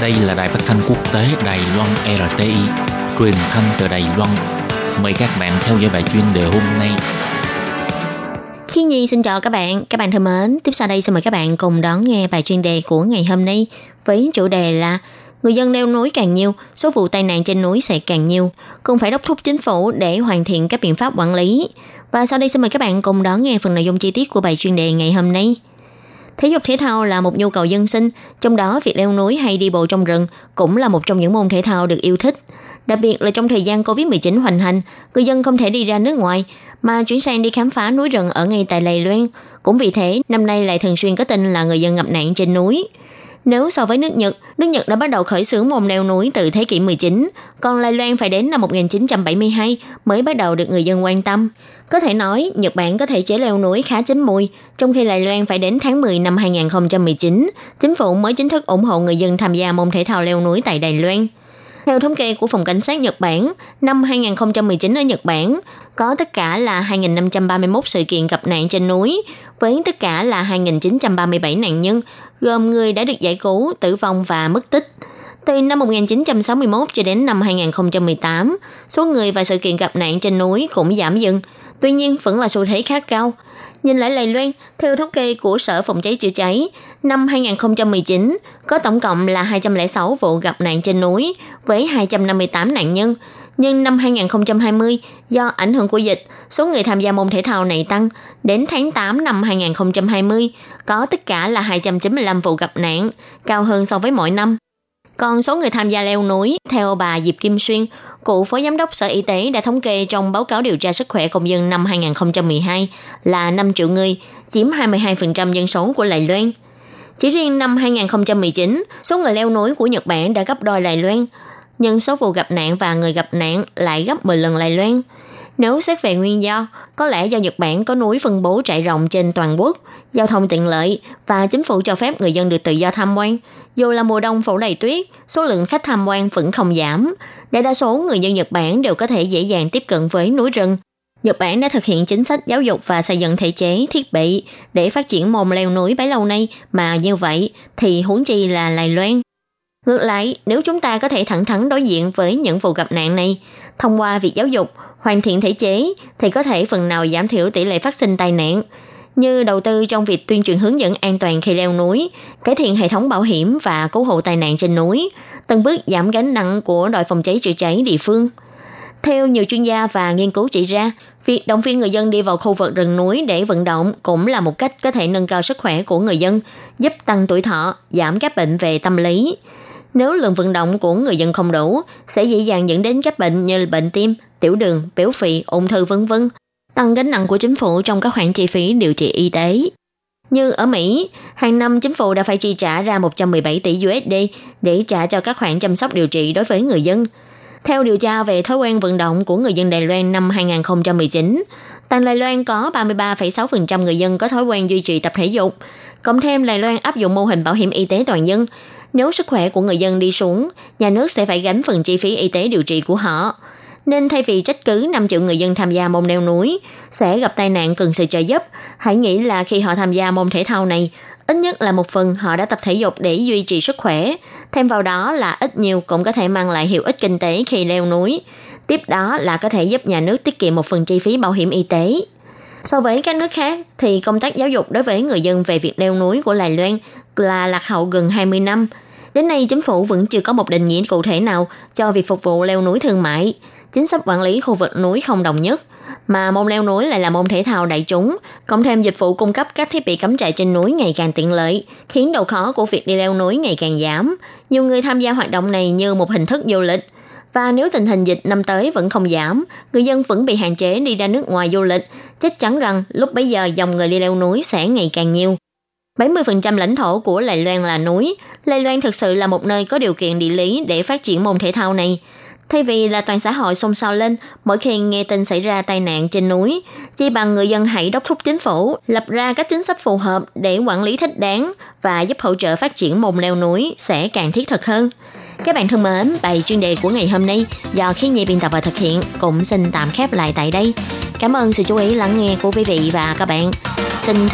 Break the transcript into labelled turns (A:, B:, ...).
A: Đây là đài phát thanh quốc tế Đài Loan RTI, truyền thanh từ Đài Loan. Mời các bạn theo dõi bài chuyên đề hôm nay.
B: Khi Nhi xin chào các bạn, các bạn thân mến. Tiếp sau đây xin mời các bạn cùng đón nghe bài chuyên đề của ngày hôm nay với chủ đề là Người dân leo núi càng nhiều, số vụ tai nạn trên núi sẽ càng nhiều, cùng phải đốc thúc chính phủ để hoàn thiện các biện pháp quản lý. Và sau đây xin mời các bạn cùng đón nghe phần nội dung chi tiết của bài chuyên đề ngày hôm nay. Thể dục thể thao là một nhu cầu dân sinh, trong đó việc leo núi hay đi bộ trong rừng cũng là một trong những môn thể thao được yêu thích. Đặc biệt là trong thời gian Covid-19 hoành hành, người dân không thể đi ra nước ngoài, mà chuyển sang đi khám phá núi rừng ở ngay tại Lầy Loan. Cũng vì thế, năm nay lại thường xuyên có tin là người dân ngập nạn trên núi. Nếu so với nước Nhật, nước Nhật đã bắt đầu khởi xướng môn leo núi từ thế kỷ 19, còn Lai Loan phải đến năm 1972 mới bắt đầu được người dân quan tâm. Có thể nói, Nhật Bản có thể chế leo núi khá chín mùi, trong khi Lai Loan phải đến tháng 10 năm 2019, chính phủ mới chính thức ủng hộ người dân tham gia môn thể thao leo núi tại Đài Loan. Theo thống kê của Phòng Cảnh sát Nhật Bản, năm 2019 ở Nhật Bản có tất cả là 2.531 sự kiện gặp nạn trên núi, với tất cả là 2.937 nạn nhân, gồm người đã được giải cứu, tử vong và mất tích. Từ năm 1961 cho đến năm 2018, số người và sự kiện gặp nạn trên núi cũng giảm dần, tuy nhiên vẫn là xu thế khá cao. Nhìn lại Lài Loan, theo thống kê của Sở Phòng cháy chữa cháy, năm 2019 có tổng cộng là 206 vụ gặp nạn trên núi với 258 nạn nhân. Nhưng năm 2020, do ảnh hưởng của dịch, số người tham gia môn thể thao này tăng. Đến tháng 8 năm 2020, có tất cả là 295 vụ gặp nạn, cao hơn so với mỗi năm. Còn số người tham gia leo núi, theo bà Diệp Kim Xuyên, cựu phó giám đốc Sở Y tế đã thống kê trong báo cáo điều tra sức khỏe công dân năm 2012 là 5 triệu người, chiếm 22% dân số của Lài Loan. Chỉ riêng năm 2019, số người leo núi của Nhật Bản đã gấp đôi Lài Loan, nhưng số vụ gặp nạn và người gặp nạn lại gấp 10 lần Lài Loan. Nếu xét về nguyên do, có lẽ do Nhật Bản có núi phân bố trải rộng trên toàn quốc, giao thông tiện lợi và chính phủ cho phép người dân được tự do tham quan. Dù là mùa đông phủ đầy tuyết, số lượng khách tham quan vẫn không giảm. Đại đa số người dân Nhật Bản đều có thể dễ dàng tiếp cận với núi rừng. Nhật Bản đã thực hiện chính sách giáo dục và xây dựng thể chế, thiết bị để phát triển môn leo núi bấy lâu nay mà như vậy thì huống chi là Lài Loan. Ngược lại, nếu chúng ta có thể thẳng thắn đối diện với những vụ gặp nạn này, thông qua việc giáo dục, hoàn thiện thể chế thì có thể phần nào giảm thiểu tỷ lệ phát sinh tai nạn, như đầu tư trong việc tuyên truyền hướng dẫn an toàn khi leo núi, cải thiện hệ thống bảo hiểm và cứu hộ tai nạn trên núi, từng bước giảm gánh nặng của đội phòng cháy chữa cháy địa phương. Theo nhiều chuyên gia và nghiên cứu chỉ ra, việc động viên người dân đi vào khu vực rừng núi để vận động cũng là một cách có thể nâng cao sức khỏe của người dân, giúp tăng tuổi thọ, giảm các bệnh về tâm lý. Nếu lượng vận động của người dân không đủ, sẽ dễ dàng dẫn đến các bệnh như bệnh tim, tiểu đường, béo phì, ung thư vân vân, tăng gánh nặng của chính phủ trong các khoản chi phí điều trị y tế. Như ở Mỹ, hàng năm chính phủ đã phải chi trả ra 117 tỷ USD để trả cho các khoản chăm sóc điều trị đối với người dân. Theo điều tra về thói quen vận động của người dân Đài Loan năm 2019, toàn Đài Loan có 33,6% người dân có thói quen duy trì tập thể dục. Cộng thêm Đài Loan áp dụng mô hình bảo hiểm y tế toàn dân, nếu sức khỏe của người dân đi xuống, nhà nước sẽ phải gánh phần chi phí y tế điều trị của họ. Nên thay vì trách cứ 5 triệu người dân tham gia môn leo núi, sẽ gặp tai nạn cần sự trợ giúp, hãy nghĩ là khi họ tham gia môn thể thao này, ít nhất là một phần họ đã tập thể dục để duy trì sức khỏe. Thêm vào đó là ít nhiều cũng có thể mang lại hiệu ích kinh tế khi leo núi. Tiếp đó là có thể giúp nhà nước tiết kiệm một phần chi phí bảo hiểm y tế. So với các nước khác, thì công tác giáo dục đối với người dân về việc leo núi của Lài Loan là lạc hậu gần 20 năm. Đến nay, chính phủ vẫn chưa có một định nghĩa cụ thể nào cho việc phục vụ leo núi thương mại. Chính sách quản lý khu vực núi không đồng nhất, mà môn leo núi lại là môn thể thao đại chúng, cộng thêm dịch vụ cung cấp các thiết bị cắm trại trên núi ngày càng tiện lợi, khiến độ khó của việc đi leo núi ngày càng giảm. Nhiều người tham gia hoạt động này như một hình thức du lịch, và nếu tình hình dịch năm tới vẫn không giảm, người dân vẫn bị hạn chế đi ra nước ngoài du lịch, chắc chắn rằng lúc bấy giờ dòng người đi leo núi sẽ ngày càng nhiều. 70% lãnh thổ của Lài Loan là núi. Lài Loan thực sự là một nơi có điều kiện địa lý để phát triển môn thể thao này. Thay vì là toàn xã hội xôn xao lên mỗi khi nghe tin xảy ra tai nạn trên núi, chỉ bằng người dân hãy đốc thúc chính phủ lập ra các chính sách phù hợp để quản lý thích đáng và giúp hỗ trợ phát triển môn leo núi sẽ càng thiết thực hơn. Các bạn thân mến, bài chuyên đề của ngày hôm nay do khi nhi biên tập và thực hiện cũng xin tạm khép lại tại đây. Cảm ơn sự chú ý lắng nghe của quý vị và các bạn. Xin thân